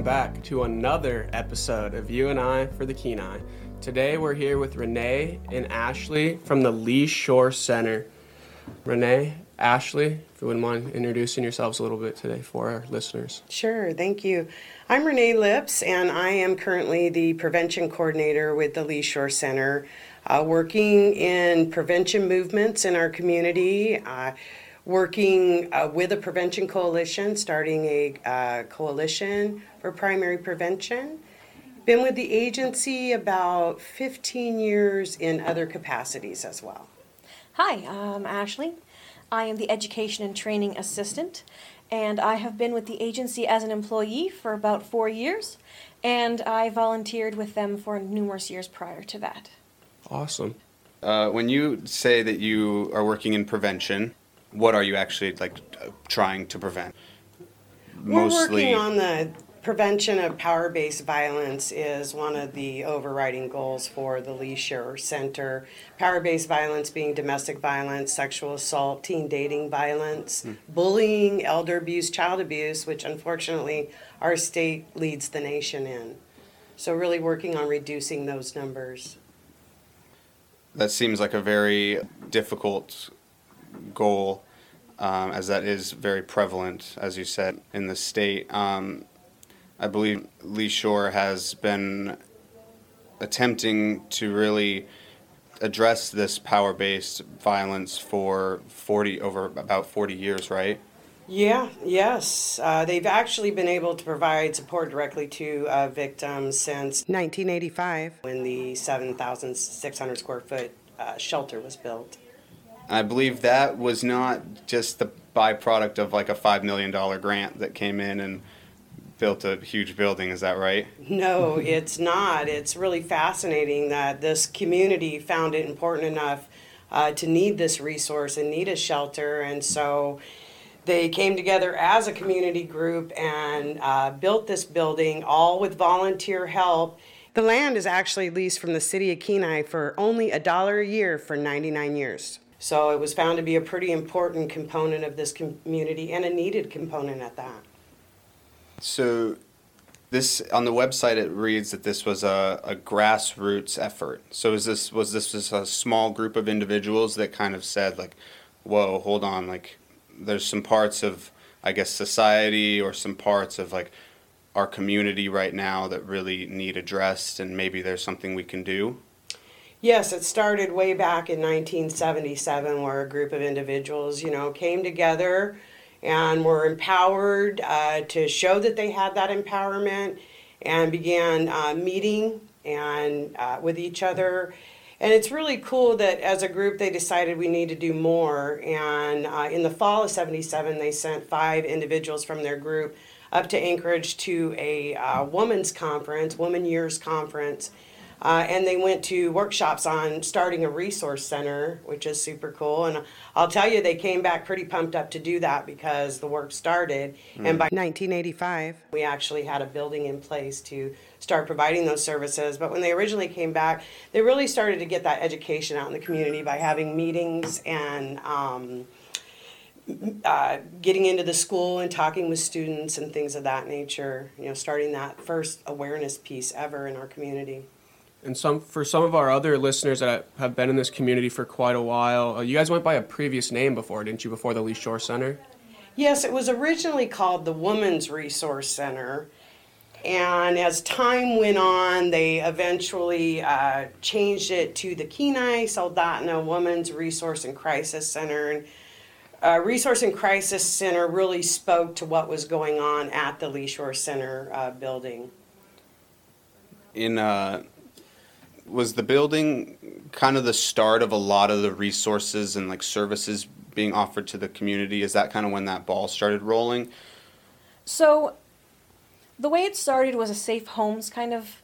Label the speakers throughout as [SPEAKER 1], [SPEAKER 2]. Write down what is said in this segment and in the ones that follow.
[SPEAKER 1] welcome back to another episode of You and I for the Kenai. Today we're here with Renee and Ashley from the LeeShore Center. Renee, Ashley, if you wouldn't mind introducing yourselves a little bit today for our listeners.
[SPEAKER 2] Sure, thank you. I'm Renee Lipps, and I am currently the prevention coordinator with the LeeShore Center, uh, working in prevention movements in our community. Uh, working uh, with a prevention coalition, starting a uh, coalition for primary prevention. Been with the agency about 15 years in other capacities as well.
[SPEAKER 3] Hi, I'm Ashley. I am the Education and Training Assistant, and I have been with the agency as an employee for about four years, and I volunteered with them for numerous years prior to that.
[SPEAKER 1] Awesome.
[SPEAKER 4] Uh, when you say that you are working in prevention, what are you actually like trying to prevent?
[SPEAKER 2] We're working on the prevention of power-based violence is one of the overriding goals for the Lee Center. Power-based violence being domestic violence, sexual assault, teen dating violence, hmm. bullying, elder abuse, child abuse, which unfortunately our state leads the nation in. So really working on reducing those numbers.
[SPEAKER 4] that seems like a very difficult goal, um, as that is very prevalent, as you said, in the state. Um, I believe LeeShore has been attempting to really address this power-based violence for 40 over about 40 years, right?
[SPEAKER 2] Yeah, yes. Uh, they've actually been able to provide support directly to uh, victims since 1985 when the 7,600 square foot uh, shelter was built.
[SPEAKER 4] I believe that was not just the byproduct of like a $5 million grant that came in and built a huge building, is that right?
[SPEAKER 2] No, it's not. It's really fascinating that this community found it important enough uh, to need this resource and need a shelter. And so they came together as a community group and uh, built this building, all with volunteer help. The land is actually leased from the city of Kenai for only a dollar a year for 99 years. So it was found to be a pretty important component of this community and a needed component at that.
[SPEAKER 4] So, this on the website it reads that this was a, a grassroots effort. So, is this was this just a small group of individuals that kind of said like, "Whoa, hold on! Like, there's some parts of I guess society or some parts of like our community right now that really need addressed, and maybe there's something we can do."
[SPEAKER 2] Yes, it started way back in 1977 where a group of individuals, you know, came together and were empowered uh, to show that they had that empowerment and began uh, meeting and uh, with each other. And it's really cool that as a group they decided we need to do more. And uh, in the fall of 77, they sent five individuals from their group up to Anchorage to a uh, women's conference, Women Years Conference. Uh, and they went to workshops on starting a resource center, which is super cool. And I'll tell you, they came back pretty pumped up to do that because the work started. And by 1985, we actually had a building in place to start providing those services. But when they originally came back, they really started to get that education out in the community by having meetings and um, uh, getting into the school and talking with students and things of that nature. You know, starting that first awareness piece ever in our community.
[SPEAKER 1] And some for some of our other listeners that have been in this community for quite a while, uh, you guys went by a previous name before, didn't you? Before the LeeShore Center.
[SPEAKER 2] Yes, it was originally called the Women's Resource Center. And as time went on, they eventually uh, changed it to the Kenai Soldotna Women's Resource and Crisis Center. And uh, Resource and Crisis Center really spoke to what was going on at the LeeShore Center uh, building.
[SPEAKER 4] In uh, was the building kind of the start of a lot of the resources and like services being offered to the community? Is that kind of when that ball started rolling?
[SPEAKER 3] So, the way it started was a safe homes kind of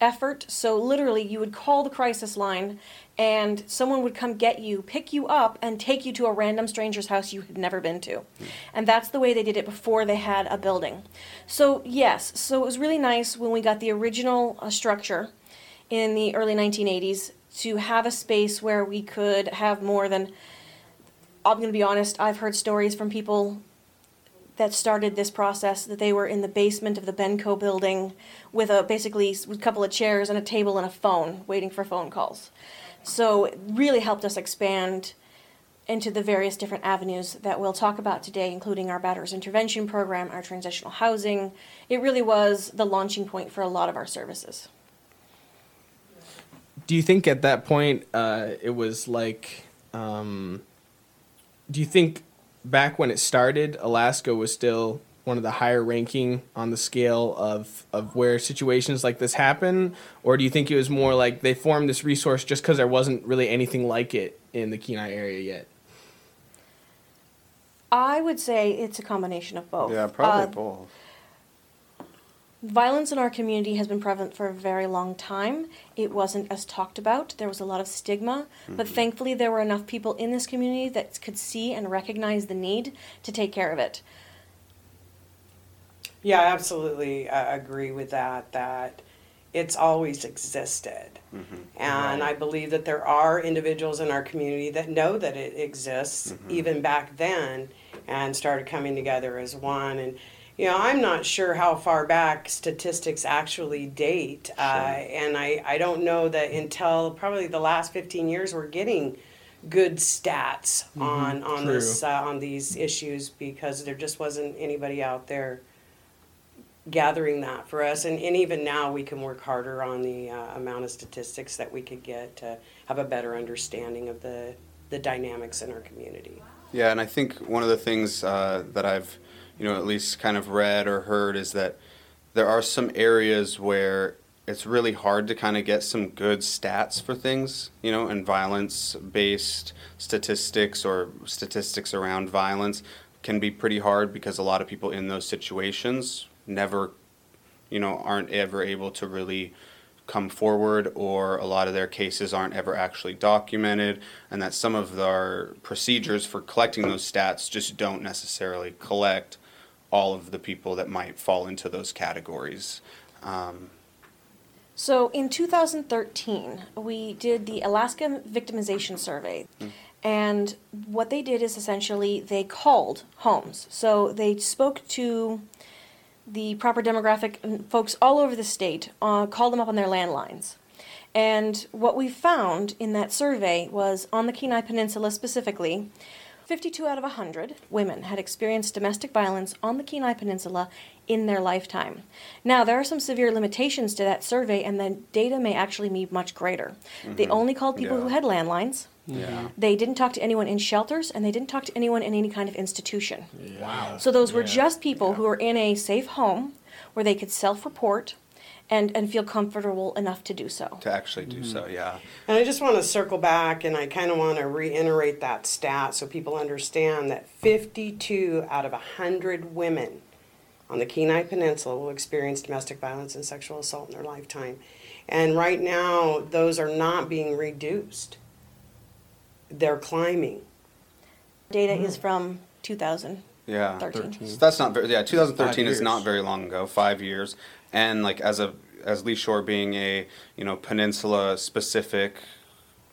[SPEAKER 3] effort. So, literally, you would call the crisis line and someone would come get you, pick you up, and take you to a random stranger's house you had never been to. And that's the way they did it before they had a building. So, yes, so it was really nice when we got the original uh, structure in the early 1980s to have a space where we could have more than I'm going to be honest, I've heard stories from people that started this process. That they were in the basement of the Benco building with a basically with a couple of chairs and a table and a phone, waiting for phone calls. So it really helped us expand into the various different avenues that we'll talk about today, including our batters intervention program, our transitional housing. It really was the launching point for a lot of our services.
[SPEAKER 5] Do you think at that point uh, it was like? Um, do you think back when it started, Alaska was still one of the higher ranking on the scale of, of where situations like this happen? Or do you think it was more like they formed this resource just because there wasn't really anything like it in the Kenai area yet?
[SPEAKER 3] I would say it's a combination of both.
[SPEAKER 4] Yeah, probably
[SPEAKER 3] Uh,
[SPEAKER 4] both.
[SPEAKER 3] Violence in our community has been prevalent for a very long time. It wasn't as talked about. There was a lot of stigma, but mm-hmm. thankfully there were enough people in this community that could see and recognize the need to take care of it.
[SPEAKER 2] Yeah, I absolutely uh, agree with that, that it's always existed. Mm-hmm. And I believe that there are individuals in our community that know that it exists mm-hmm. even back then and started coming together as one. And, you know, I'm not sure how far back statistics actually date. Uh, and I, I don't know that until probably the last 15 years we're getting good stats on, on
[SPEAKER 5] True.
[SPEAKER 2] this, uh, on these issues because there just wasn't anybody out there gathering that for us. And, and even now, we can work harder on the uh, amount of statistics that we could get to have a better understanding of the, the dynamics in our community.
[SPEAKER 4] Yeah, and I think one of the things uh, that I've, you know, at least kind of read or heard is that there are some areas where it's really hard to kind of get some good stats for things, you know, and violence based statistics or statistics around violence can be pretty hard because a lot of people in those situations never, you know, aren't ever able to really come forward or a lot of their cases aren't ever actually documented and that some of our procedures for collecting those stats just don't necessarily collect all of the people that might fall into those categories um,
[SPEAKER 3] So in 2013, we did the Alaska Victimization Survey. And what they did is essentially they called homes. So they spoke to the proper demographic folks all over the state, uh, called them up on their landlines. And what we found in that survey was on the Kenai Peninsula specifically, 52 out of 100 women had experienced domestic violence on the Kenai Peninsula in their lifetime. Now, there are some severe limitations to that survey, and the data may actually be much greater. They mm-hmm. only called people who had landlines.
[SPEAKER 4] yeah
[SPEAKER 3] They didn't talk to anyone in shelters, and they didn't talk to anyone in any kind of institution.
[SPEAKER 5] Wow.
[SPEAKER 3] So those were
[SPEAKER 5] Yeah.
[SPEAKER 3] just people who were in a safe home where they could self-report and, and feel comfortable enough to do so.
[SPEAKER 4] to actually do so mm-hmm. yeah
[SPEAKER 2] And I just want to circle back and I kind of want to reiterate that stat so people understand that 52 out of 100 women on the Kenai Peninsula will experience domestic violence and sexual assault in their lifetime. And right now, those are not being reduced, they're climbing.
[SPEAKER 3] Data mm-hmm. is from 2013.
[SPEAKER 4] yeah
[SPEAKER 3] 13.
[SPEAKER 4] So that's not very yeah 2013
[SPEAKER 1] Five
[SPEAKER 4] is not very long ago five years and like as a as LeeShore being a you know peninsula specific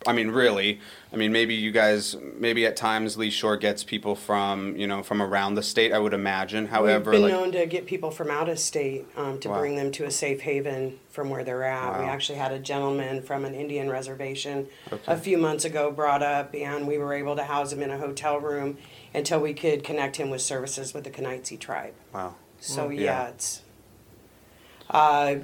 [SPEAKER 4] i mean really i mean maybe you guys maybe at times LeeShore gets people from you know from around the state i would imagine however
[SPEAKER 2] We've been
[SPEAKER 4] like
[SPEAKER 2] known to get people from out of state um, to
[SPEAKER 4] Wow.
[SPEAKER 2] bring them to a safe haven from where they're at. We actually had a gentleman from an Indian reservation
[SPEAKER 4] Okay.
[SPEAKER 2] a few months ago brought up, and we were able to house him in a hotel room until we could connect him with services with the Kenaitze tribe.
[SPEAKER 4] wow
[SPEAKER 2] So
[SPEAKER 4] Yeah.
[SPEAKER 2] yeah, it's. Uh,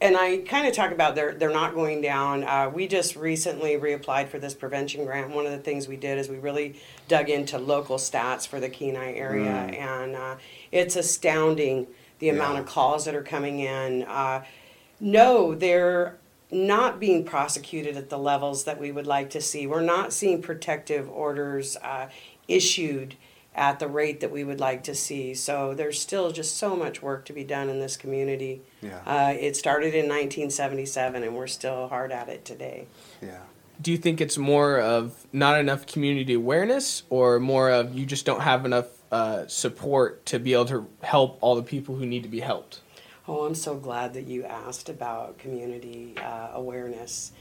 [SPEAKER 2] and I kind of talk about they're they're not going down. Uh, we just recently reapplied for this prevention grant. One of the things we did is we really dug into local stats for the Kenai area, and uh, it's astounding the amount of calls that are coming in. Uh, no, they're not being prosecuted at the levels that we would like to see. We're not seeing protective orders uh, issued at the rate that we would like to see. So there's still just so much work to be done in this community.
[SPEAKER 4] Yeah.
[SPEAKER 2] Uh, it started in 1977, and we're still hard at it today.
[SPEAKER 4] yeah
[SPEAKER 5] Do you think it's more of not enough community awareness, or more of you just don't have enough uh, support to be able to help all the people who need to be helped?
[SPEAKER 2] Oh, I'm so glad that you asked about community uh, awareness.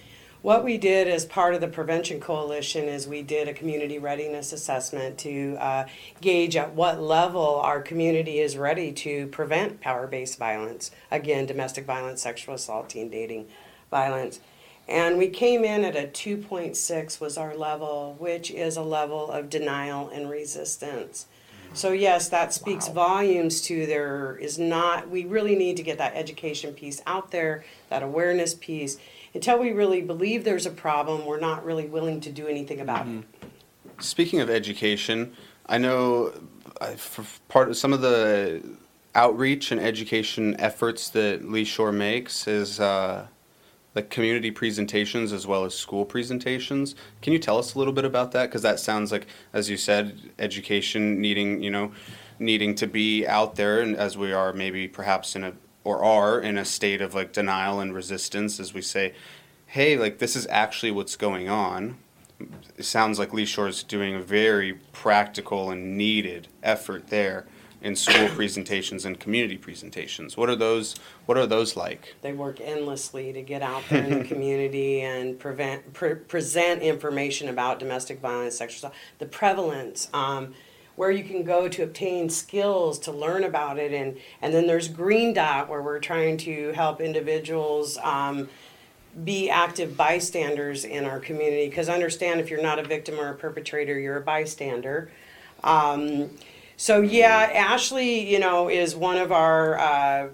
[SPEAKER 2] What we did as part of the Prevention Coalition is we did a community readiness assessment to uh, gauge at what level our community is ready to prevent power based violence. Again, domestic violence, sexual assault, teen dating violence. And we came in at a 2.6 was our level, which is a level of denial and resistance. So yes, that speaks volumes to there is not, we really need to get that education piece out there, that awareness piece. Until we really believe there's a problem, we're not really willing to do anything about it.
[SPEAKER 4] Speaking of education, I know uh, part of some of the outreach and education efforts that LeeShore makes is uh, community presentations as well as school presentations. Can you tell us a little bit about that? Because that sounds like, as you said, education needing you know needing to be out there, and as we are maybe perhaps in a or are in a state of like denial and resistance, as we say, hey, like this is actually what's going on it sounds like LeeShore is doing a very practical and needed effort there in school presentations and community presentations. What are those? What are those like?
[SPEAKER 2] They work endlessly to get out there in the community and prevent, pre- present information about domestic violence, sexual assault, the prevalence, um, where you can go to obtain skills to learn about it, and and then there's Green Dot where we're trying to help individuals. Um, be active bystanders in our community because understand if you're not a victim or a perpetrator, you're a bystander. Um, so yeah, Ashley, you know, is one of our uh,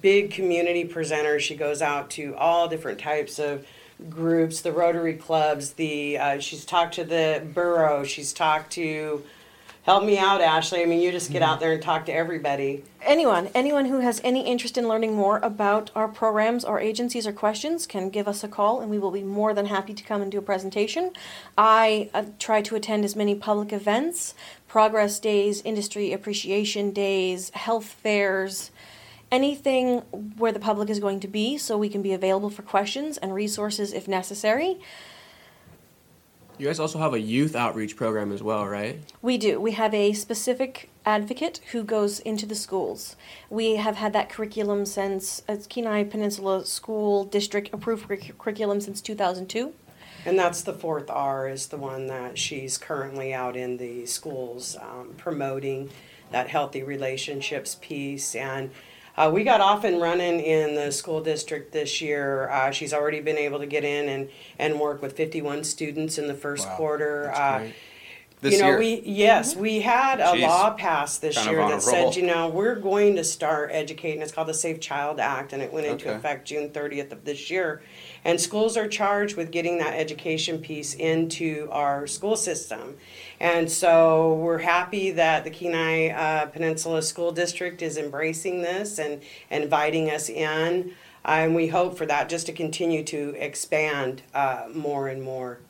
[SPEAKER 2] big community presenters. She goes out to all different types of groups, the Rotary clubs. The uh, she's talked to the borough. She's talked to. Help me out, Ashley. I mean, you just get out there and talk to everybody.
[SPEAKER 3] Anyone, anyone who has any interest in learning more about our programs, our agencies, or questions can give us a call, and we will be more than happy to come and do a presentation. I uh, try to attend as many public events, progress days, industry appreciation days, health fairs, anything where the public is going to be, so we can be available for questions and resources if necessary.
[SPEAKER 1] You guys also have a youth outreach program as well, right?
[SPEAKER 3] We do. We have a specific advocate who goes into the schools. We have had that curriculum since it's Kenai Peninsula School District approved curric- curriculum since 2002.
[SPEAKER 2] And that's the fourth R is the one that she's currently out in the schools um, promoting that healthy relationships piece. And uh, we got off and running in the school district this year. Uh, she's already been able to get in and, and work with 51 students in the first
[SPEAKER 1] Wow,
[SPEAKER 2] quarter.
[SPEAKER 1] that's
[SPEAKER 2] Uh,
[SPEAKER 1] great.
[SPEAKER 4] This
[SPEAKER 2] you know,
[SPEAKER 4] year,
[SPEAKER 2] we yes, we had a
[SPEAKER 4] Jeez.
[SPEAKER 2] law passed this
[SPEAKER 4] Kind
[SPEAKER 2] year that said, you know, we're going to start educating. It's called the Safe Child Act, and it went into
[SPEAKER 4] Okay.
[SPEAKER 2] effect June 30th of this year. And schools are charged with getting that education piece into our school system. And so we're happy that the Kenai uh, Peninsula School District is embracing this and, and inviting us in. and we hope for that just to continue to expand uh, more and more.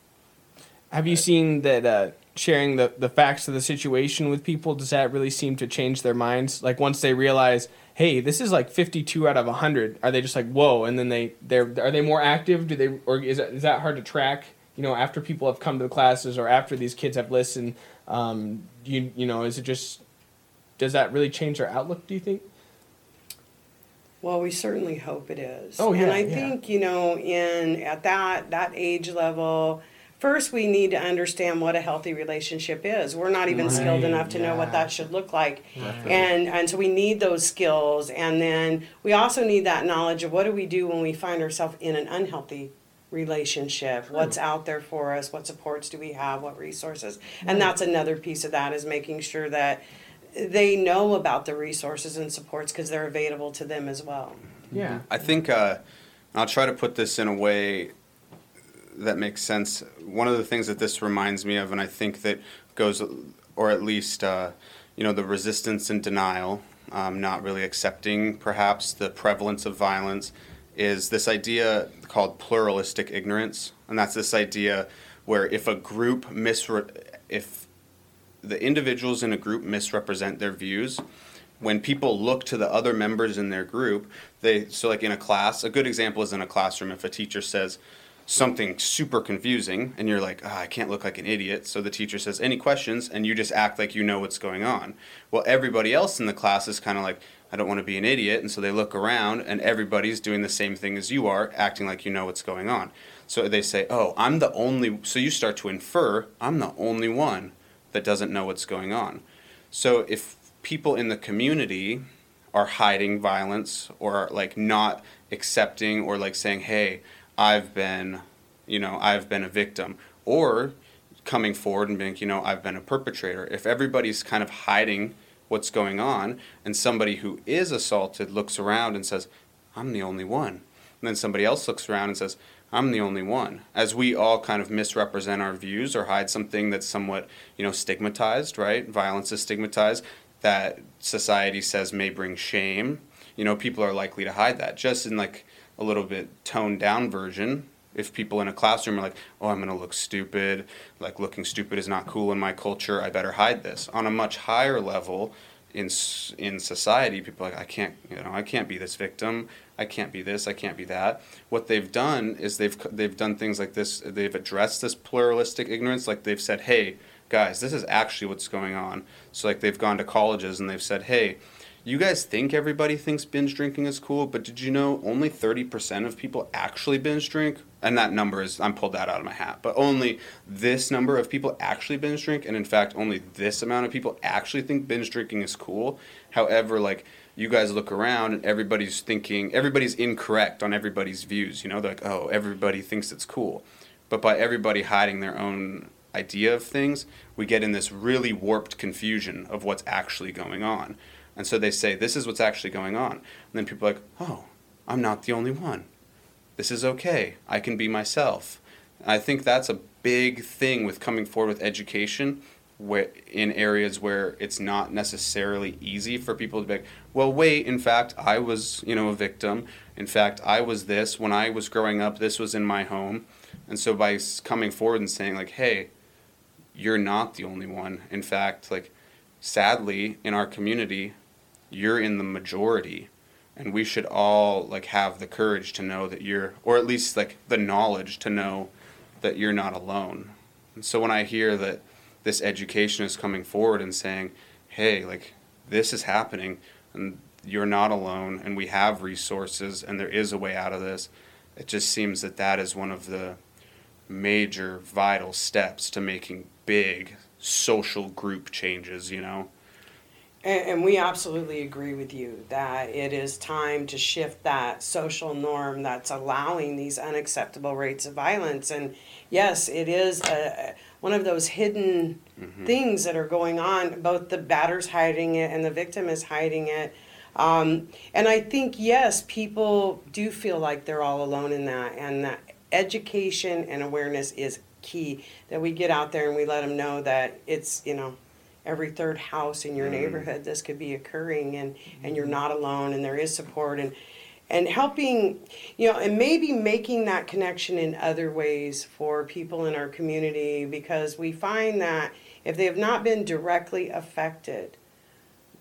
[SPEAKER 5] Have you seen that uh, sharing the, the facts of the situation with people, does that really seem to change their minds? Like once they realize, hey, this is like 52 out of 100, are they just like, whoa, and then they, they're, are they more active? Do they, or is that, is that hard to track? You know, after people have come to the classes or after these kids have listened, um, you, you know, is it just, does that really change their outlook, do you think?
[SPEAKER 2] Well, we certainly hope it is.
[SPEAKER 5] Oh, yeah, And
[SPEAKER 2] I
[SPEAKER 5] yeah.
[SPEAKER 2] think, you know, in at that that age level, first we need to understand what a healthy relationship is. We're not even skilled enough to know what that should look like. And and so we need those skills. And then we also need that knowledge of what do we do when we find ourselves in an unhealthy relationship? What's out there for us? What supports do we have? What resources? And that's another piece of that is making sure that they know about the resources and supports because they're available to them as well.
[SPEAKER 5] Yeah.
[SPEAKER 4] I think uh, I'll try to put this in a way that makes sense. One of the things that this reminds me of, and I think that goes, or at least, uh, you know, the resistance and denial, um, not really accepting perhaps the prevalence of violence, is this idea called pluralistic ignorance, and that's this idea where if a group misre- if the individuals in a group misrepresent their views when people look to the other members in their group they so like in a class a good example is in a classroom if a teacher says something super confusing and you're like oh, i can't look like an idiot so the teacher says any questions and you just act like you know what's going on well everybody else in the class is kind of like I don't want to be an idiot. And so they look around and everybody's doing the same thing as you are, acting like you know what's going on. So they say, oh, I'm the only, so you start to infer, I'm the only one that doesn't know what's going on. So if people in the community are hiding violence or like not accepting or like saying, hey, I've been, you know, I've been a victim, or coming forward and being, you know, I've been a perpetrator. If everybody's kind of hiding what's going on and somebody who is assaulted looks around and says, I'm the only one. And then somebody else looks around and says, I'm the only one. As we all kind of misrepresent our views or hide something that's somewhat, you know, stigmatized, right? Violence is stigmatized that society says may bring shame. You know, people are likely to hide that. Just in like a little bit toned down version, if people in a classroom are like, "Oh, I'm going to look stupid. Like looking stupid is not cool in my culture. I better hide this." On a much higher level, in in society, people are like, "I can't, you know, I can't be this victim. I can't be this. I can't be that." What they've done is they've they've done things like this. They've addressed this pluralistic ignorance. Like they've said, "Hey, guys, this is actually what's going on." So like they've gone to colleges and they've said, "Hey." You guys think everybody thinks binge drinking is cool, but did you know only 30% of people actually binge drink? And that number is, I'm pulled that out of my hat, but only this number of people actually binge drink. And in fact, only this amount of people actually think binge drinking is cool. However, like, you guys look around and everybody's thinking, everybody's incorrect on everybody's views. You know, they're like, oh, everybody thinks it's cool. But by everybody hiding their own idea of things, we get in this really warped confusion of what's actually going on. And so they say, this is what's actually going on. And then people are like, oh, I'm not the only one. This is okay. I can be myself. And I think that's a big thing with coming forward with education where, in areas where it's not necessarily easy for people to be like, well, wait, in fact, I was, you know, a victim. In fact, I was this. When I was growing up, this was in my home. And so by coming forward and saying, like, hey, you're not the only one. In fact, like, sadly, in our community, you're in the majority and we should all like have the courage to know that you're or at least like the knowledge to know that you're not alone. And so when i hear that this education is coming forward and saying hey like this is happening and you're not alone and we have resources and there is a way out of this it just seems that that is one of the major vital steps to making big social group changes you know
[SPEAKER 2] and, and we absolutely agree with you that it is time to shift that social norm that's allowing these unacceptable rates of violence. And yes, it is a, one of those hidden mm-hmm. things that are going on. Both the batter's hiding it and the victim is hiding it. Um, and I think, yes, people do feel like they're all alone in that, and that education and awareness is key. That we get out there and we let them know that it's, you know, every third house in your mm. neighborhood this could be occurring and and you're not alone and there is support and and helping you know and maybe making that connection in other ways for people in our community because we find that if they have not been directly affected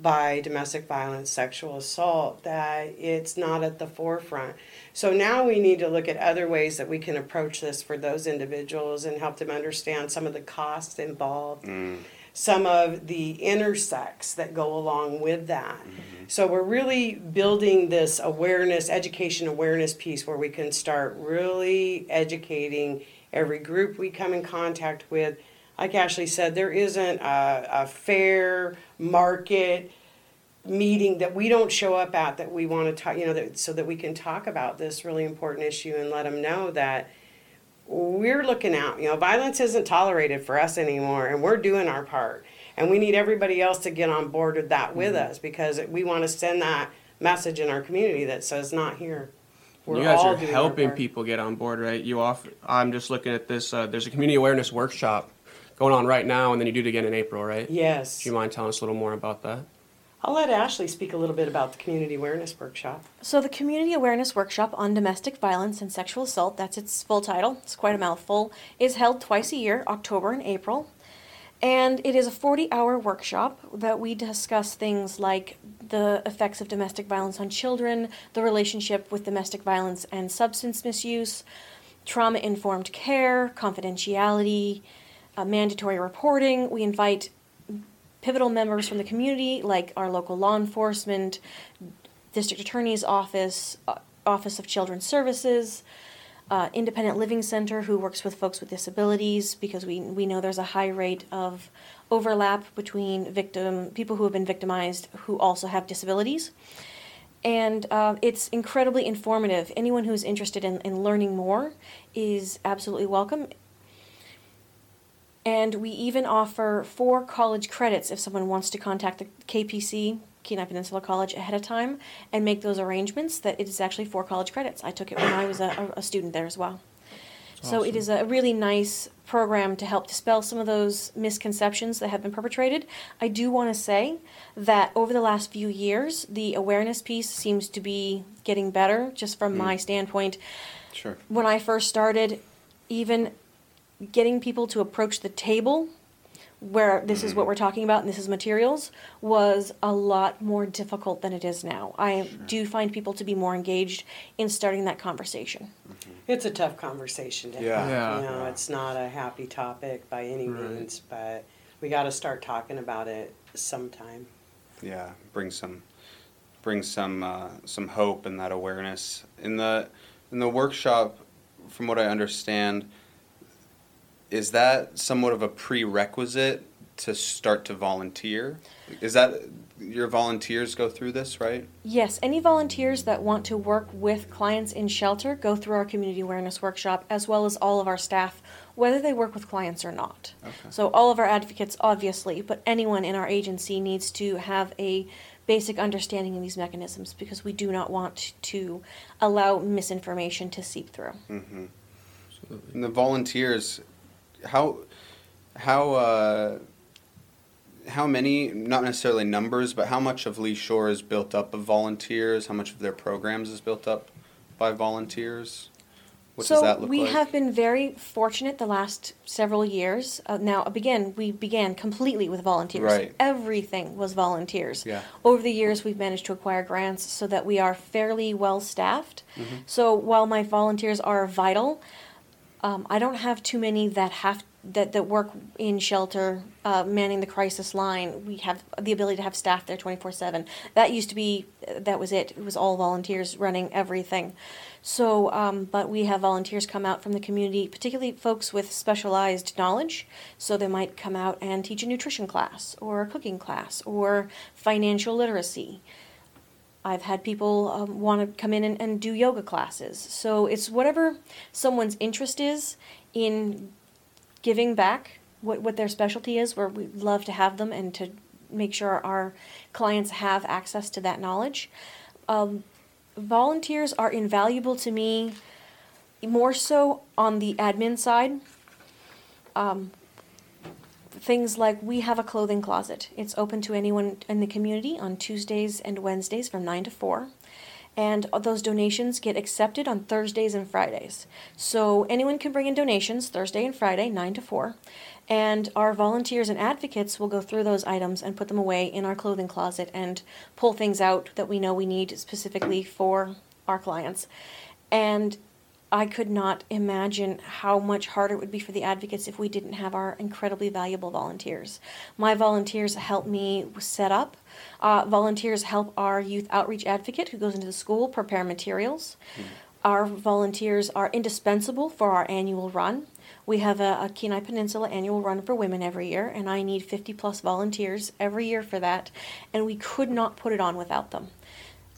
[SPEAKER 2] by domestic violence sexual assault that it's not at the forefront. So now we need to look at other ways that we can approach this for those individuals and help them understand some of the costs involved mm some of the intersects that go along with that. Mm-hmm. So we're really building this awareness, education awareness piece where we can start really educating every group we come in contact with. Like Ashley said, there isn't a, a fair market meeting that we don't show up at that we want to talk, you know, that, so that we can talk about this really important issue and let them know that we're looking out. You know, violence isn't tolerated for us anymore, and we're doing our part. And we need everybody else to get on board with that with mm-hmm. us because we want to send that message in our community that says not here.
[SPEAKER 1] We're you guys are helping people get on board, right? You offer. I'm just looking at this. Uh, there's a community awareness workshop going on right now, and then you do it again in April, right?
[SPEAKER 2] Yes.
[SPEAKER 1] Do you mind telling us a little more about that?
[SPEAKER 2] I'll let Ashley speak a little bit about the Community Awareness Workshop.
[SPEAKER 3] So, the Community Awareness Workshop on Domestic Violence and Sexual Assault, that's its full title, it's quite a mouthful, is held twice a year, October and April. And it is a 40 hour workshop that we discuss things like the effects of domestic violence on children, the relationship with domestic violence and substance misuse, trauma informed care, confidentiality, uh, mandatory reporting. We invite pivotal members from the community, like our local law enforcement, district attorney's office, uh, Office of Children's Services, uh, Independent Living Center, who works with folks with disabilities, because we, we know there's a high rate of overlap between victim people who have been victimized who also have disabilities. And uh, it's incredibly informative. Anyone who's interested in, in learning more is absolutely welcome. And we even offer four college credits if someone wants to contact the KPC, Kenai Peninsula College, ahead of time and make those arrangements. That it is actually four college credits. I took it when I was a, a student there as well. So it is a really nice program to help dispel some of those misconceptions that have been perpetrated. I do want to say that over the last few years, the awareness piece seems to be getting better, just from mm. my standpoint.
[SPEAKER 4] Sure.
[SPEAKER 3] When I first started, even getting people to approach the table where this is what we're talking about and this is materials was a lot more difficult than it is now. I do find people to be more engaged in starting that conversation.
[SPEAKER 2] It's a tough conversation to
[SPEAKER 4] Yeah.
[SPEAKER 2] have.
[SPEAKER 1] Yeah.
[SPEAKER 2] You know, it's not a happy topic by any
[SPEAKER 1] Right.
[SPEAKER 2] means, but we got to start talking about it sometime.
[SPEAKER 4] yeah bring some bring some uh, some hope and that awareness in the in the workshop from what i understand is that somewhat of a prerequisite to start to volunteer is that your volunteers go through this right
[SPEAKER 3] Yes, any volunteers that want to work with clients in shelter go through our community awareness workshop as well as all of our staff, whether they work with clients or not.
[SPEAKER 4] Okay.
[SPEAKER 3] So, all of our advocates, obviously, but anyone in our agency needs to have a basic understanding of these mechanisms because we do not want to allow misinformation to seep through.
[SPEAKER 4] mm-hmm. and the volunteers how how uh, how many not necessarily numbers but how much of LeeShore is built up of volunteers how much of their programs is built up by volunteers what
[SPEAKER 3] so
[SPEAKER 4] does that look
[SPEAKER 3] we
[SPEAKER 4] like
[SPEAKER 3] have been very fortunate the last several years. Uh, now, again, we began completely with volunteers.
[SPEAKER 4] Right.
[SPEAKER 3] Everything was volunteers.
[SPEAKER 4] Yeah.
[SPEAKER 3] Over the years, we've managed to acquire grants so that we are fairly well staffed.
[SPEAKER 4] Mm-hmm.
[SPEAKER 3] So while my volunteers are vital, um, I don't have too many that have that, that work in shelter, uh, manning the crisis line. We have the ability to have staff there twenty four seven. That used to be that was it. It was all volunteers running everything. So, um, but we have volunteers come out from the community, particularly folks with specialized knowledge. So they might come out and teach a nutrition class or a cooking class or financial literacy. I've had people um, want to come in and, and do yoga classes. So it's whatever someone's interest is in giving back, what, what their specialty is, where we love to have them and to make sure our clients have access to that knowledge. Um, volunteers are invaluable to me more so on the admin side. Um, things like we have a clothing closet. It's open to anyone in the community on Tuesdays and Wednesdays from 9 to 4. And those donations get accepted on Thursdays and Fridays. So anyone can bring in donations Thursday and Friday, 9 to 4. And our volunteers and advocates will go through those items and put them away in our clothing closet and pull things out that we know we need specifically for our clients. And I could not imagine how much harder it would be for the advocates if we didn't have our incredibly valuable volunteers. My volunteers help me set up. Uh, volunteers help our youth outreach advocate who goes into the school prepare materials. Our volunteers are indispensable for our annual run. We have a, a Kenai Peninsula annual run for women every year, and I need 50 plus volunteers every year for that, and we could not put it on without them.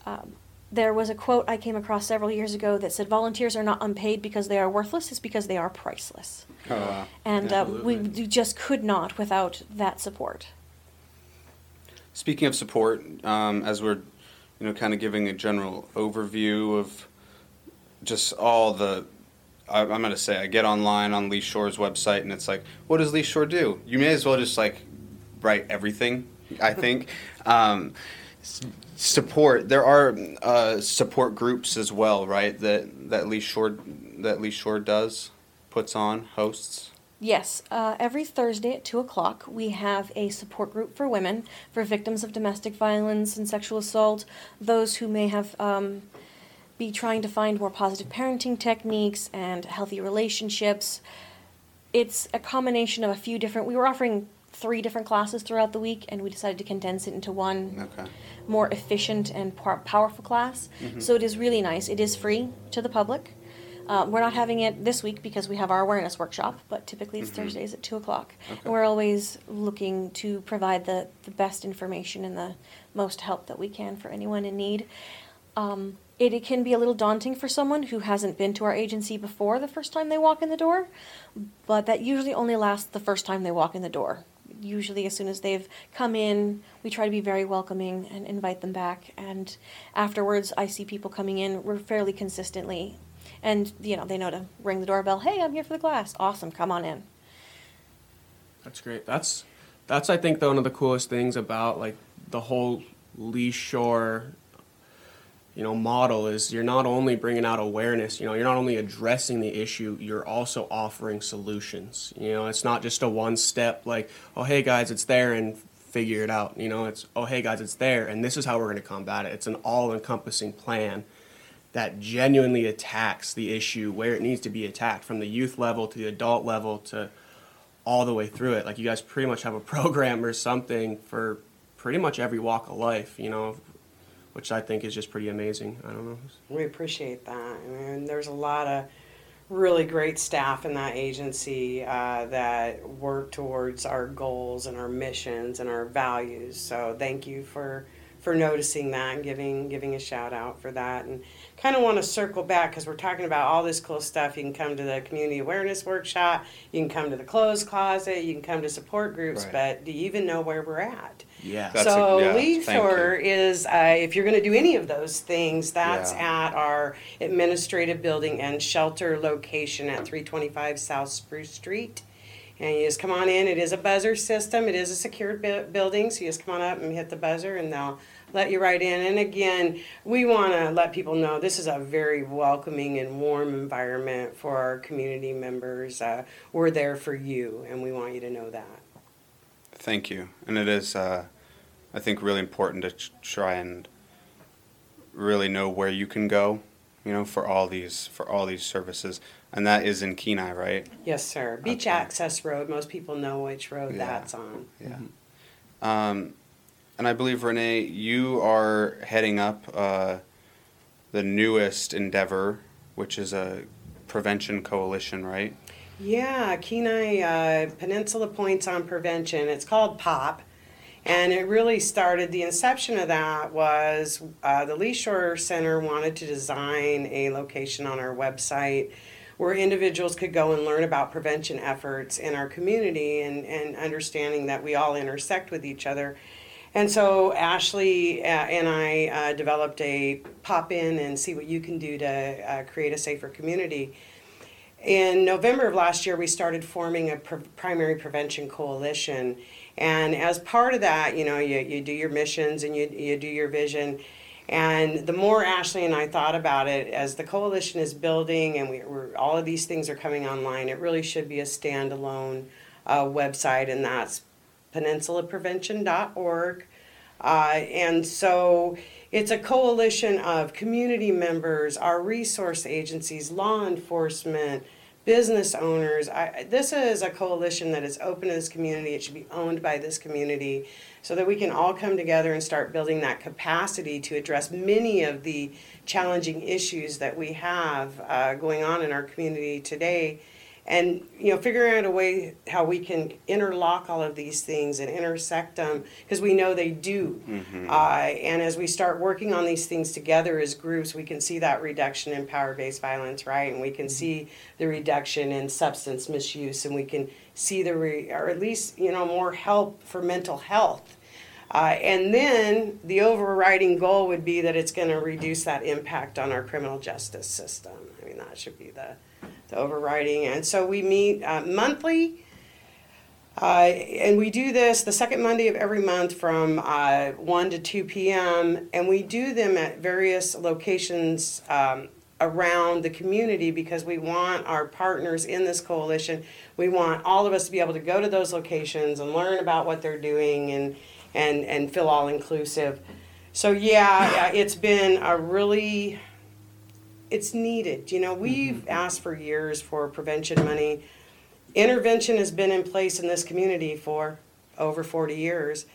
[SPEAKER 3] Um, there was a quote I came across several years ago that said, Volunteers are not unpaid because they are worthless, it's because they are priceless.
[SPEAKER 4] oh, wow.
[SPEAKER 3] And uh, we
[SPEAKER 1] Absolutely.
[SPEAKER 3] d- just could not without that support.
[SPEAKER 4] Speaking of support, um, as we're, you know, kind of giving a general overview of just all the, I, I'm going to say, I get online on LeeShore's website and it's like, what does LeeShore do? You may as well just like write everything, I think. um, s- support, there are uh, support groups as well, right? That, that LeeShore, that LeeShore does, puts on, hosts.
[SPEAKER 3] Yes, uh, every Thursday at 2 o'clock, we have a support group for women, for victims of domestic violence and sexual assault, those who may have um, be trying to find more positive parenting techniques and healthy relationships. It's a combination of a few different. We were offering three different classes throughout the week, and we decided to condense it into one
[SPEAKER 4] Okay.
[SPEAKER 3] more efficient and par- powerful class. So it is really nice. It is free to the public. Uh, we're not having it this week because we have our awareness workshop, but typically it's Thursdays at 2 o'clock.
[SPEAKER 4] Okay.
[SPEAKER 3] And we're always looking to provide the, the best information and the most help that we can for anyone in need. Um, it, it can be a little daunting for someone who hasn't been to our agency before the first time they walk in the door, but that usually only lasts the first time they walk in the door. Usually, as soon as they've come in, we try to be very welcoming and invite them back. And afterwards, I see people coming in re- fairly consistently, and you know they know to ring the doorbell. Hey, I'm here for the class. Awesome, come on in.
[SPEAKER 1] That's great. That's that's I think though one of the coolest things about like the whole LeeShore you know model is you're not only bringing out awareness, you know, you're not only addressing the issue, you're also offering solutions. You know, it's not just a one step like, "Oh, hey guys, it's there and figure it out." You know, it's, "Oh, hey guys, it's there and this is how we're going to combat it." It's an all-encompassing plan that genuinely attacks the issue where it needs to be attacked from the youth level to the adult level to all the way through it. Like you guys pretty much have a program or something for pretty much every walk of life, you know, which I think is just pretty amazing. I don't know.
[SPEAKER 2] We appreciate that. I mean, there's a lot of really great staff in that agency uh, that work towards our goals and our missions and our values. So thank you for for noticing that and giving giving a shout out for that. And kind of want to circle back because we're talking about all this cool stuff. You can come to the community awareness workshop. You can come to the clothes closet. You can come to support groups.
[SPEAKER 4] Right.
[SPEAKER 2] But do you even know where we're at?
[SPEAKER 1] Yeah.
[SPEAKER 4] That's a-
[SPEAKER 2] so
[SPEAKER 4] yeah,
[SPEAKER 2] Lead
[SPEAKER 4] thank
[SPEAKER 2] Shore is, uh, if you're going to do any of those things, that's
[SPEAKER 4] Yeah.
[SPEAKER 2] at our administrative building and shelter location at 325 South Spruce Street. And you just come on in. It is a buzzer system. It is a secured bu- building, so you just come on up and hit the buzzer, and they'll let you right in. And again, we want to let people know this is a very welcoming and warm environment for our community members. Uh, we're there for you, and we want you to know that.
[SPEAKER 4] Thank you. And it is, uh, I think, really important to ch- try and really know where you can go, you know, for all these for all these services. And that is in Kenai, right?
[SPEAKER 2] Yes, sir. Beach
[SPEAKER 4] Okay.
[SPEAKER 2] Access Road, most people know which road
[SPEAKER 4] Yeah.
[SPEAKER 2] that's on.
[SPEAKER 4] Yeah. Um, and I believe Renee, you are heading up uh, the newest endeavor, which is a prevention coalition, right?
[SPEAKER 2] Yeah, Kenai uh, Peninsula Points on Prevention. It's called POP. And it really started, the inception of that was uh, the LeeShore Center wanted to design a location on our website where individuals could go and learn about prevention efforts in our community and, and understanding that we all intersect with each other. And so Ashley uh, and I uh, developed a pop in and see what you can do to uh, create a safer community. In November of last year, we started forming a primary prevention coalition. And as part of that, you know, you, you do your missions and you, you do your vision. And the more Ashley and I thought about it, as the coalition is building and we, we're, all of these things are coming online, it really should be a standalone uh, website, and that's peninsulaprevention.org. Uh, and so it's a coalition of community members, our resource agencies, law enforcement, business owners. I, this is a coalition that is open to this community. It should be owned by this community so that we can all come together and start building that capacity to address many of the challenging issues that we have uh, going on in our community today and you know figuring out a way how we can interlock all of these things and intersect them because we know they do. Uh, and as we start working on these things together as groups we can see that reduction in power-based violence right? And we can see the reduction in substance misuse and we can see the re- or at least you know more help for mental health. Uh, and then the overriding goal would be that it's going to reduce that impact on our criminal justice system. I mean, that should be the, the overriding. And so we meet uh, monthly. Uh, and we do this the second Monday of every month from uh, 1 to 2 p.m. And we do them at various locations um, around the community because we want our partners in this coalition, we want all of us to be able to go to those locations and learn about what they're doing and, and, and feel all inclusive. So, yeah, it's been a really it's needed. You know, we've mm-hmm. asked for years for prevention money. Intervention has been in place in this community for over 40 years.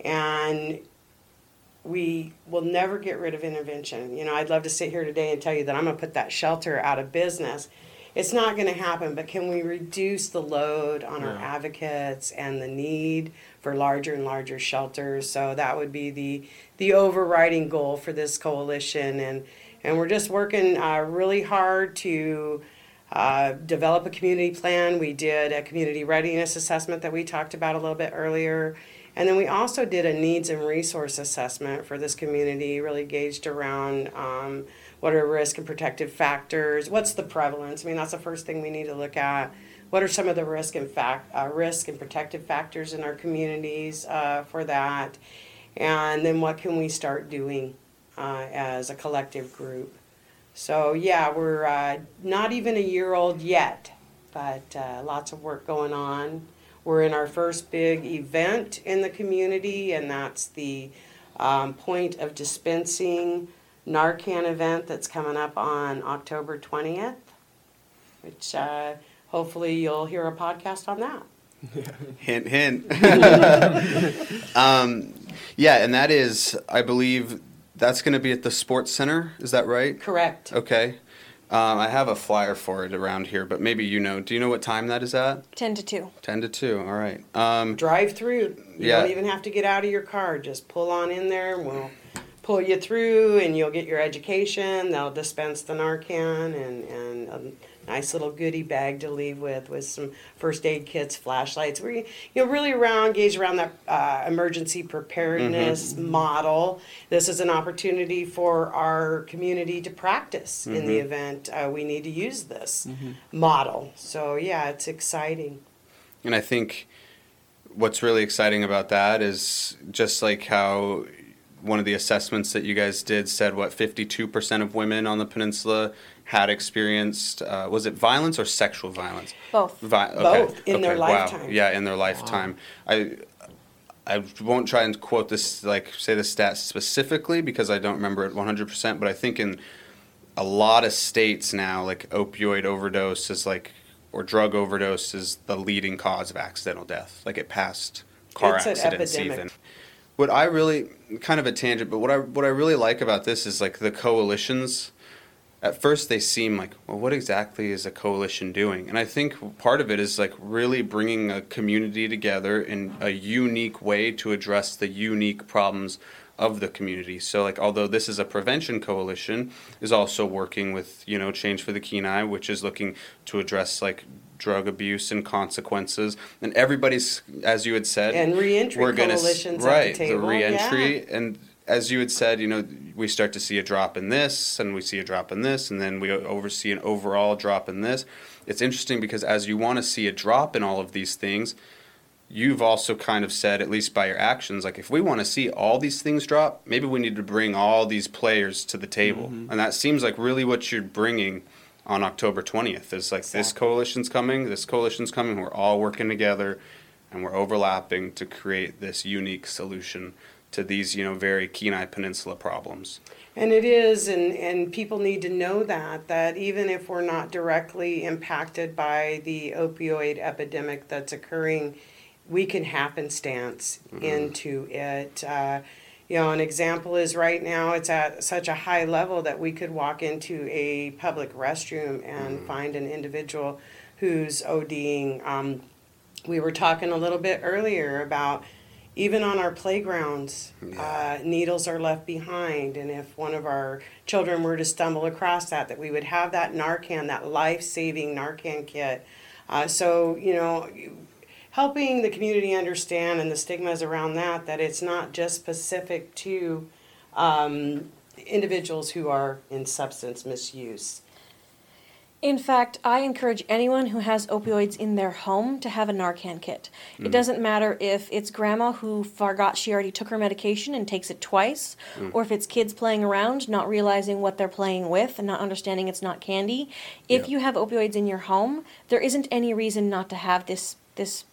[SPEAKER 2] And we will never get rid of intervention. You know, I'd love to sit here today and tell you that I'm going to put that shelter out of business. It's not going to happen, but can we reduce the load on our advocates and the need for larger and larger shelters? So that would be the the overriding goal for this coalition, and and we're just working uh, really hard to uh, develop a community plan. We did a community readiness assessment that we talked about a little bit earlier. And then we also did a needs and resource assessment for this community, really gauged around um, what are risk and protective factors, what's the prevalence. I mean, that's the first thing we need to look at. What are some of the risk and fact, uh, risk and protective factors in our communities uh, for that? And then what can we start doing uh, as a collective group? So yeah, we're uh, not even a year old yet, but uh, lots of work going on. We're in our first big event in the community, and that's the um, point of dispensing Narcan event that's coming up on October 20th, which uh, hopefully you'll hear a podcast on that.
[SPEAKER 4] Hint, hint. um, yeah, and that is, I believe, that's going to be at the Sports Center. Is that right?
[SPEAKER 2] Correct.
[SPEAKER 4] Okay. Um, I have a flyer for it around here, but maybe you know. Do you know what time that is at?
[SPEAKER 3] 10 to 2.
[SPEAKER 4] 10 to 2. All right. Um,
[SPEAKER 2] Drive through. You
[SPEAKER 4] Yeah.
[SPEAKER 2] don't even have to get out of your car. Just pull on in there and we'll pull you through and you'll get your education. They'll dispense the Narcan and, and a nice little goodie bag to leave with with some first aid kits, flashlights. We you know really around engage around that uh, emergency preparedness model. This is an opportunity for our community to practice in the event uh, we need to use this model. So yeah, it's exciting.
[SPEAKER 4] And I think what's really exciting about that is just like how one of the assessments that you guys did said what 52% of women on the peninsula had experienced uh, was it violence or sexual violence
[SPEAKER 3] Both.
[SPEAKER 4] Vi-
[SPEAKER 2] Both, in their
[SPEAKER 4] wow.
[SPEAKER 2] lifetime.
[SPEAKER 4] yeah in their lifetime i i won't try and quote this like say the stat specifically because i don't remember it 100% but i think in a lot of states now like opioid overdose is like or drug overdose is the leading cause of accidental death like it passed car
[SPEAKER 2] It's
[SPEAKER 4] accidents
[SPEAKER 2] epidemic.
[SPEAKER 4] even what i really kind of a tangent but what i what i really like about this is like the coalitions at first they seem like well what exactly is a coalition doing? And i think part of it is like really bringing a community together in a unique way to address the unique problems of the community. So like although this is a prevention coalition is also working with you know change for the kenai which is looking to address like drug abuse and consequences. And everybody's as you had said
[SPEAKER 2] And reentry
[SPEAKER 4] we're gonna
[SPEAKER 2] coalitions at the
[SPEAKER 4] right
[SPEAKER 2] table,
[SPEAKER 4] reentry and as you had said, you know, we start to see a drop in this, and we see a drop in this, and then we oversee an overall drop in this. It's interesting because as you want to see a drop in all of these things, you've also kind of said, at least by your actions, like if we want to see all these things drop, maybe we need to bring all these players to the table, mm-hmm. and that seems like really what you're bringing on October 20th. Is like this coalition's coming, this coalition's coming, we're all working together, and we're overlapping to create this unique solution to these, you know, very Kenai Peninsula problems.
[SPEAKER 2] And it is, and, and people need to know that, that even if we're not directly impacted by the opioid epidemic that's occurring, we can happenstance into it. Uh, you know, an example is right now it's at such a high level that we could walk into a public restroom and find an individual who's ODing. Um, we were talking a little bit earlier about even on our playgrounds, uh, needles are left behind, and if one of our children were to stumble across that, that we would have that Narcan, that life-saving Narcan kit. Uh, so you know, helping the community understand and the stigmas around that, that it's not just specific to um, individuals who are in substance misuse.
[SPEAKER 3] In fact, I encourage anyone who has opioids in their home to have a Narcan kit. It mm. doesn't matter if it's grandma who forgot she already took her medication and takes it twice, mm. or if it's kids playing around, not realizing what they're playing with and not understanding it's not candy. If
[SPEAKER 4] Yeah.
[SPEAKER 3] you have opioids in your home, there isn't any reason not to have this this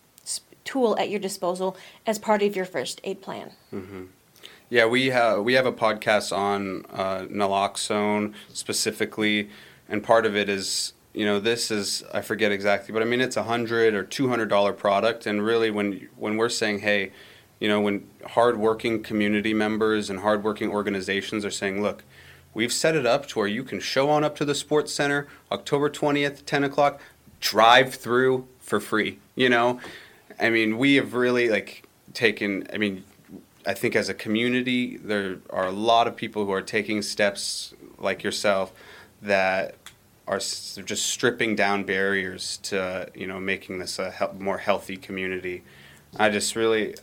[SPEAKER 3] tool at your disposal as part of your first aid plan. Mm-hmm.
[SPEAKER 4] Yeah, we have we have a podcast on uh, naloxone specifically, and part of it is you know, this is I forget exactly, but I mean it's a hundred or two hundred dollar product, and really when when we're saying, hey, you know, when hardworking community members and hardworking organizations are saying, look, we've set it up to where you can show on up to the sports center October twentieth, ten o'clock, drive through for free. You know, I mean, we have really like taken. I mean, I think as a community, there are a lot of people who are taking steps like yourself that are just stripping down barriers to you know making this a hel- more healthy community. I just really,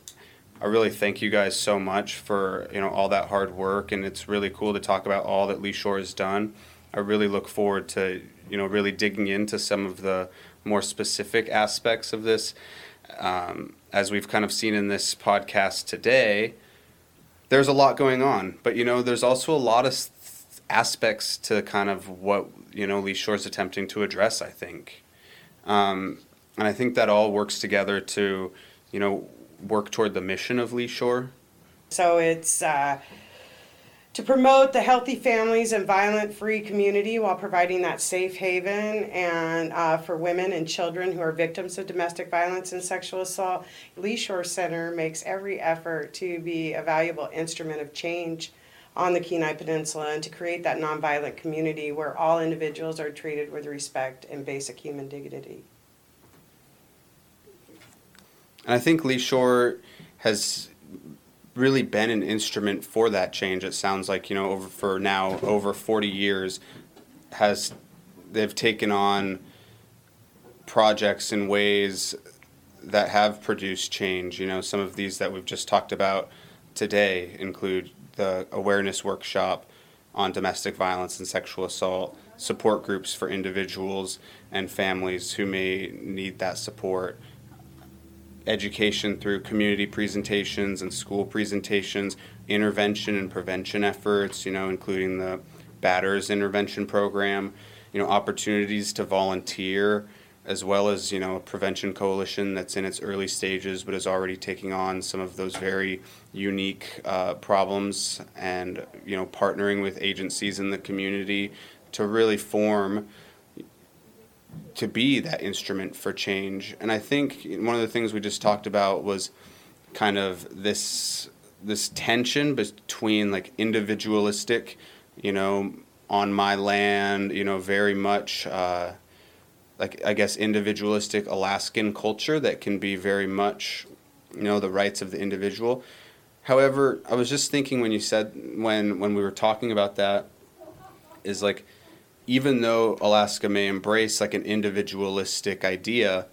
[SPEAKER 4] I really thank you guys so much for you know all that hard work, and it's really cool to talk about all that LeeShore has done. I really look forward to you know really digging into some of the more specific aspects of this. Um, as we've kind of seen in this podcast today, there's a lot going on, but you know, there's also a lot of aspects to kind of what you know LeeShore's attempting to address. I think, um, and I think that all works together to, you know, work toward the mission of LeeShore.
[SPEAKER 2] So it's uh, to promote the healthy families and violent free community while providing that safe haven and uh, for women and children who are victims of domestic violence and sexual assault. LeeShore Center makes every effort to be a valuable instrument of change on the Kenai Peninsula and to create that nonviolent community where all individuals are treated with respect and basic human dignity.
[SPEAKER 4] And I think LeeShore has really been an instrument for that change. It sounds like you know over for now over forty years has they've taken on projects in ways that have produced change. You know, some of these that we've just talked about today include the awareness workshop on domestic violence and sexual assault, support groups for individuals and families who may need that support, education through community presentations and school presentations, intervention and prevention efforts, you know, including the Batters Intervention Program, you know, opportunities to volunteer, as well as, you know, a prevention coalition that's in its early stages but is already taking on some of those very unique uh, problems and, you know, partnering with agencies in the community to really form to be that instrument for change. And I think one of the things we just talked about was kind of this this tension between like individualistic, you know, on my land, you know, very much uh, like I guess individualistic Alaskan culture that can be very much, you know, the rights of the individual. However, I was just thinking when you said when when we were talking about that is like even though Alaska may embrace like an individualistic idea,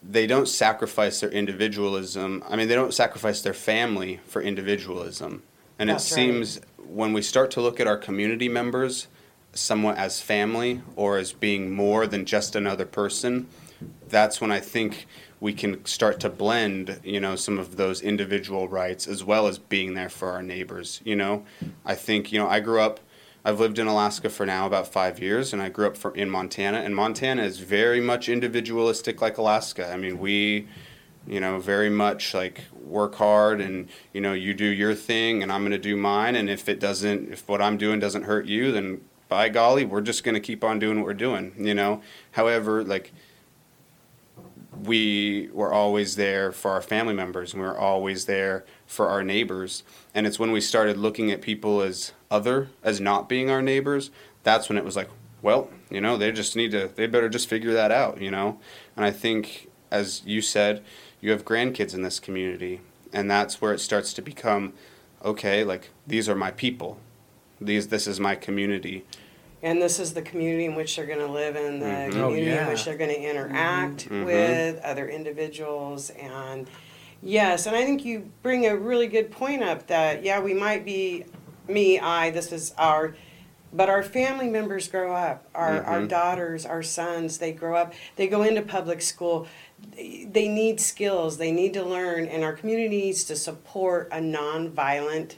[SPEAKER 4] they don't sacrifice their individualism. I mean, they don't sacrifice their family for individualism. And
[SPEAKER 2] That's
[SPEAKER 4] it
[SPEAKER 2] right.
[SPEAKER 4] seems when we start to look at our community members somewhat as family or as being more than just another person, that's when I think we can start to blend, you know, some of those individual rights as well as being there for our neighbors, you know. I think, you know, I grew up I've lived in Alaska for now about 5 years and I grew up for, in Montana and Montana is very much individualistic like Alaska. I mean, we you know, very much like work hard and you know, you do your thing and I'm going to do mine and if it doesn't if what I'm doing doesn't hurt you, then by golly, we're just going to keep on doing what we're doing, you know. However, like we were always there for our family members and we were always there for our neighbors. And it's when we started looking at people as other as not being our neighbors that's when it was like well you know they just need to they better just figure that out you know? And i think as you said you have grandkids in this community and that's where it starts to become okay like these are my people. These this is my community
[SPEAKER 2] And this is the community in which they're going to live in, the
[SPEAKER 4] Mhm.
[SPEAKER 5] Oh,
[SPEAKER 2] community in which they're going to interact
[SPEAKER 4] Mhm.
[SPEAKER 2] with other individuals. And yes, and I think you bring a really good point up that, yeah, we might be me, I, this is our, but our family members grow up. Our, our
[SPEAKER 4] Mhm.
[SPEAKER 2] daughters, our sons, they grow up, they go into public school. They they need skills, they need to learn, and our community needs to support a nonviolent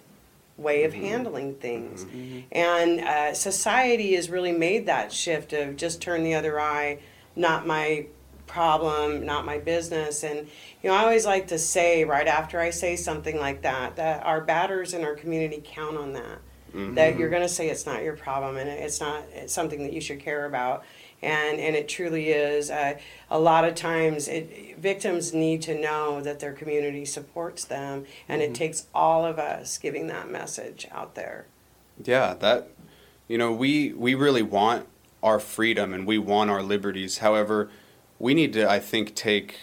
[SPEAKER 2] way of mm-hmm. handling things. Mm-hmm. Mm-hmm. And uh, society has really made that shift of just turn the other eye, not my problem, not my business. And, you know, I always like to say right after I say something like that, that our batters in our community count on that. that you're going to say it's not your problem and it's not it's something that you should care about. And, and it truly is. Uh, a lot of times, it, victims need to know that their community supports them, and it takes all of us giving that message out there.
[SPEAKER 4] Yeah, that you know, we we really want our freedom and we want our liberties. However, we need to I think take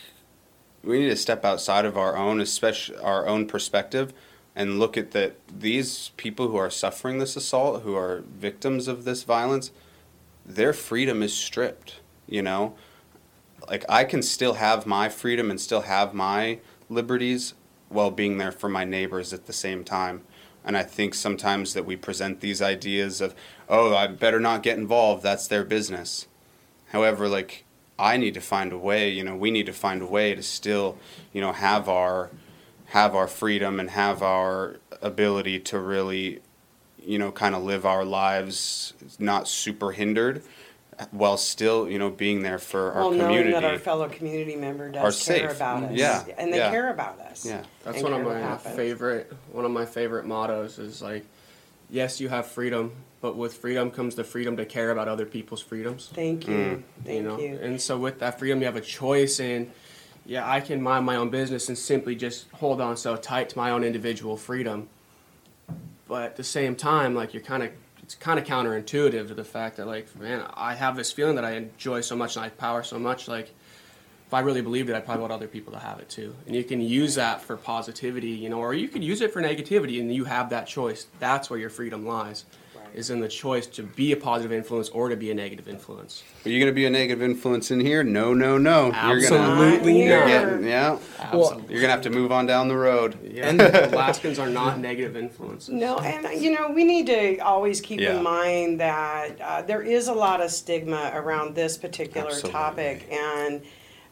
[SPEAKER 4] we need to step outside of our own especially our own perspective and look at that these people who are suffering this assault, who are victims of this violence, their freedom is stripped, you know? Like I can still have my freedom and still have my liberties while being there for my neighbors at the same time. And I think sometimes that we present these ideas of, oh, I better not get involved, that's their business. However, like I need to find a way, you know, we need to find a way to still, you know, have our have our freedom and have our ability to really, you know, kind of live our lives not super hindered while still, you know, being there for our
[SPEAKER 2] well,
[SPEAKER 4] community.
[SPEAKER 2] knowing that our fellow community member
[SPEAKER 4] Are
[SPEAKER 2] does care
[SPEAKER 4] safe.
[SPEAKER 2] about us,
[SPEAKER 4] Yeah,
[SPEAKER 2] and they
[SPEAKER 4] yeah.
[SPEAKER 2] care about us.
[SPEAKER 4] Yeah.
[SPEAKER 1] That's one of my favorite. One of my favorite mottos is like, yes, you have freedom, but with freedom comes the freedom to care about other people's freedoms.
[SPEAKER 2] Thank mm. you, thank
[SPEAKER 1] you know,
[SPEAKER 2] you.
[SPEAKER 1] and so with that freedom, you have a choice in. Yeah, I can mind my own business and simply just hold on so tight to my own individual freedom. But at the same time, like you're kind of, it's kind of counterintuitive to the fact that like, man, I have this feeling that I enjoy so much and I power so much. Like, if I really believed it, I probably want other people to have it too. And you can use that for positivity, you know, or you could use it for negativity, and you have that choice. That's where your freedom lies, is in the choice to be a positive influence or to be a negative influence.
[SPEAKER 4] Are you going to be a negative influence in here? No, no, no. You're gonna,
[SPEAKER 1] Absolutely
[SPEAKER 2] Not
[SPEAKER 1] not.
[SPEAKER 2] here.
[SPEAKER 4] getting, yeah.
[SPEAKER 1] Absolutely.
[SPEAKER 4] You're going to have to move on down the road.
[SPEAKER 1] Yeah, Alaskans are not negative influences.
[SPEAKER 2] No, and you know, we need to always keep
[SPEAKER 4] Yeah.
[SPEAKER 2] in mind that uh, there is a lot of stigma around this particular
[SPEAKER 4] Absolutely.
[SPEAKER 2] topic, and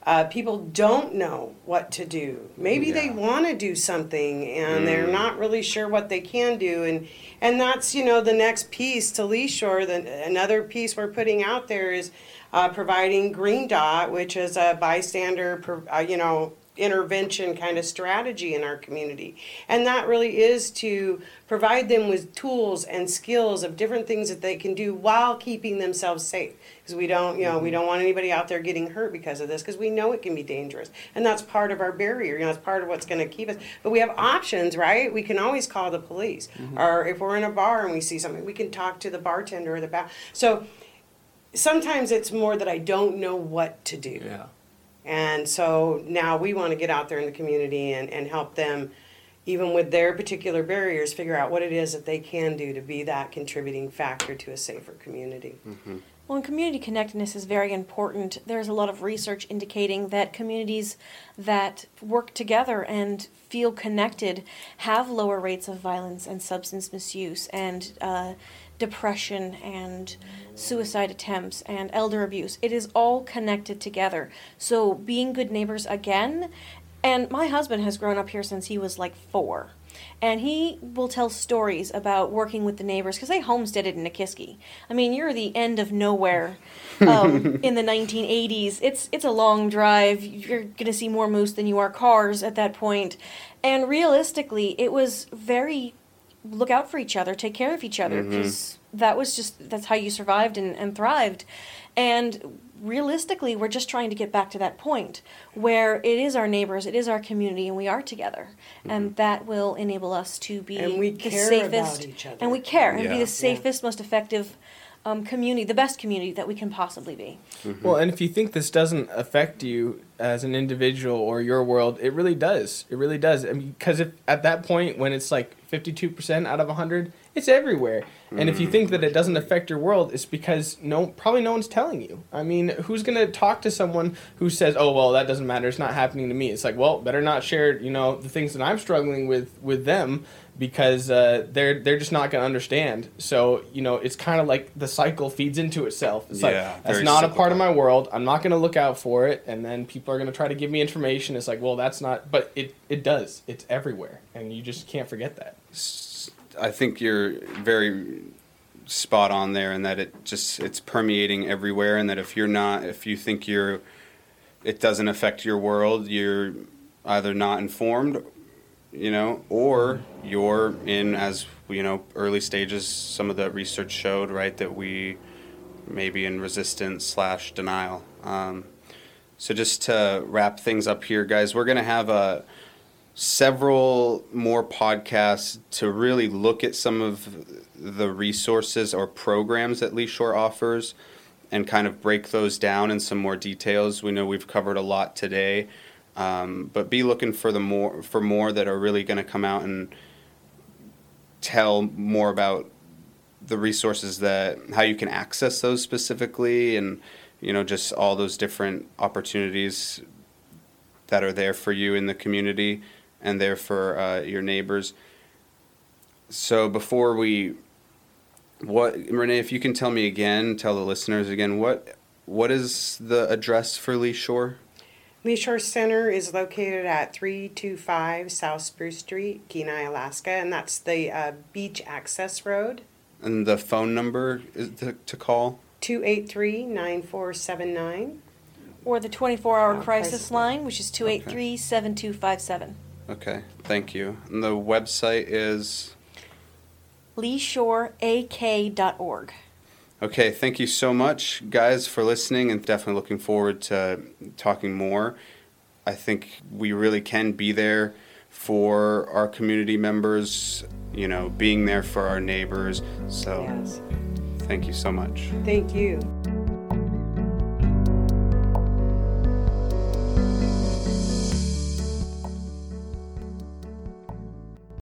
[SPEAKER 2] uh, people don't know what to do. Maybe they want to do something, and they're not really sure what they can do, and and that's you know the next piece to LeeShore. The another piece we're putting out there is uh, providing Green Dot, which is a bystander, uh, you know intervention kind of strategy in our community. And that really is to provide them with tools and skills of different things that they can do while keeping themselves safe. Because we don't, you know, we mm-hmm. don't want anybody out there getting hurt because of this because we know it can be dangerous. And that's part of our barrier, you know, it's part of what's going to keep us. But we have options, right? We can always call the police. Mm-hmm. Or if we're in a bar and we see something, we can talk to the bartender or the bar. So sometimes it's more that I don't know what to do.
[SPEAKER 1] Yeah.
[SPEAKER 2] And so now we want to get out there in the community and, and help them, even with their particular barriers, figure out what it is that they can do to be that contributing factor to a safer community.
[SPEAKER 3] Well, and community connectedness is very important. There's a lot of research indicating that communities that work together and feel connected have lower rates of violence and substance misuse and uh, depression and suicide attempts and elder abuse. It is all connected together. So, being good neighbors again, and my husband has grown up here since he was like four. And he will tell stories about working with the neighbors because they homesteaded in Nikiski. I mean, you're the end of nowhere um, in the 1980s. It's it's a long drive. You're gonna see more moose than you are cars at that point. And realistically, it was very look out for each other, take care of each other mm-hmm. because that was just that's how you survived and, and thrived. And realistically, we're just trying to get back to that point where it is our neighbors, it is our community, and we are together, and mm-hmm. that will enable us to be
[SPEAKER 2] And we
[SPEAKER 3] the
[SPEAKER 2] care about
[SPEAKER 3] safest,
[SPEAKER 2] each other.
[SPEAKER 3] and we care, and be the safest, most effective um, community, the best community that we can possibly be.
[SPEAKER 5] Well, and if you think this doesn't affect you as an individual or your world, it really does. It really does. I mean, because if at that point when it's like fifty-two percent out of hundred, it's everywhere. And if you think that it doesn't affect your world, it's because no, probably no one's telling you. I mean, who's gonna talk to someone who says, "Oh, well, that doesn't matter. It's not happening to me." It's like, well, better not share. You know, the things that I'm struggling with with them because uh, they're they're just not gonna understand. So you know, it's kind of like the cycle feeds into itself. It's
[SPEAKER 4] Yeah,
[SPEAKER 5] like that's not a part of my world. I'm not going to look out for it, and then people are going to try to give me information. It's like, well, that's not, but it it does. It's everywhere, and you just can't forget that.
[SPEAKER 4] I think you're very spot on there, and that it just it's permeating everywhere, and that if you're not, if you think you're, it doesn't affect your world, you're either not informed, you know, or you're in as you know early stages. Some of the research showed right that we may be in resistance slash denial. Um, so just to wrap things up here, guys, we're gonna have a several more podcasts to really look at some of the resources or programs that LeeShore offers and kind of break those down in some more details. We know we've covered a lot today, um, but be looking for the more for more that are really going to come out and tell more about the resources that how you can access those specifically and you know just all those different opportunities that are there for you in the community and there for uh, your neighbors. So before we what renee if you can tell me again tell the listeners again what what is the address for
[SPEAKER 2] LeeShore LeeShore Center is located at 325 South Spruce Street, Kenai, Alaska, and that's the uh, beach access road.
[SPEAKER 4] and the phone number is to, to call
[SPEAKER 2] 283 9479.
[SPEAKER 3] Or the 24 hour
[SPEAKER 2] Oh,
[SPEAKER 3] crisis
[SPEAKER 2] crisis
[SPEAKER 3] line, which is 283 7257.
[SPEAKER 4] okay thank you and the website is
[SPEAKER 3] LeeshoreAK.org.
[SPEAKER 4] Okay, thank you so much, guys, for listening, and definitely looking forward to talking more. I think we really can be there for our community members, you know, being there for our neighbors. So,
[SPEAKER 2] Yes.
[SPEAKER 4] thank you so much.
[SPEAKER 2] Thank you.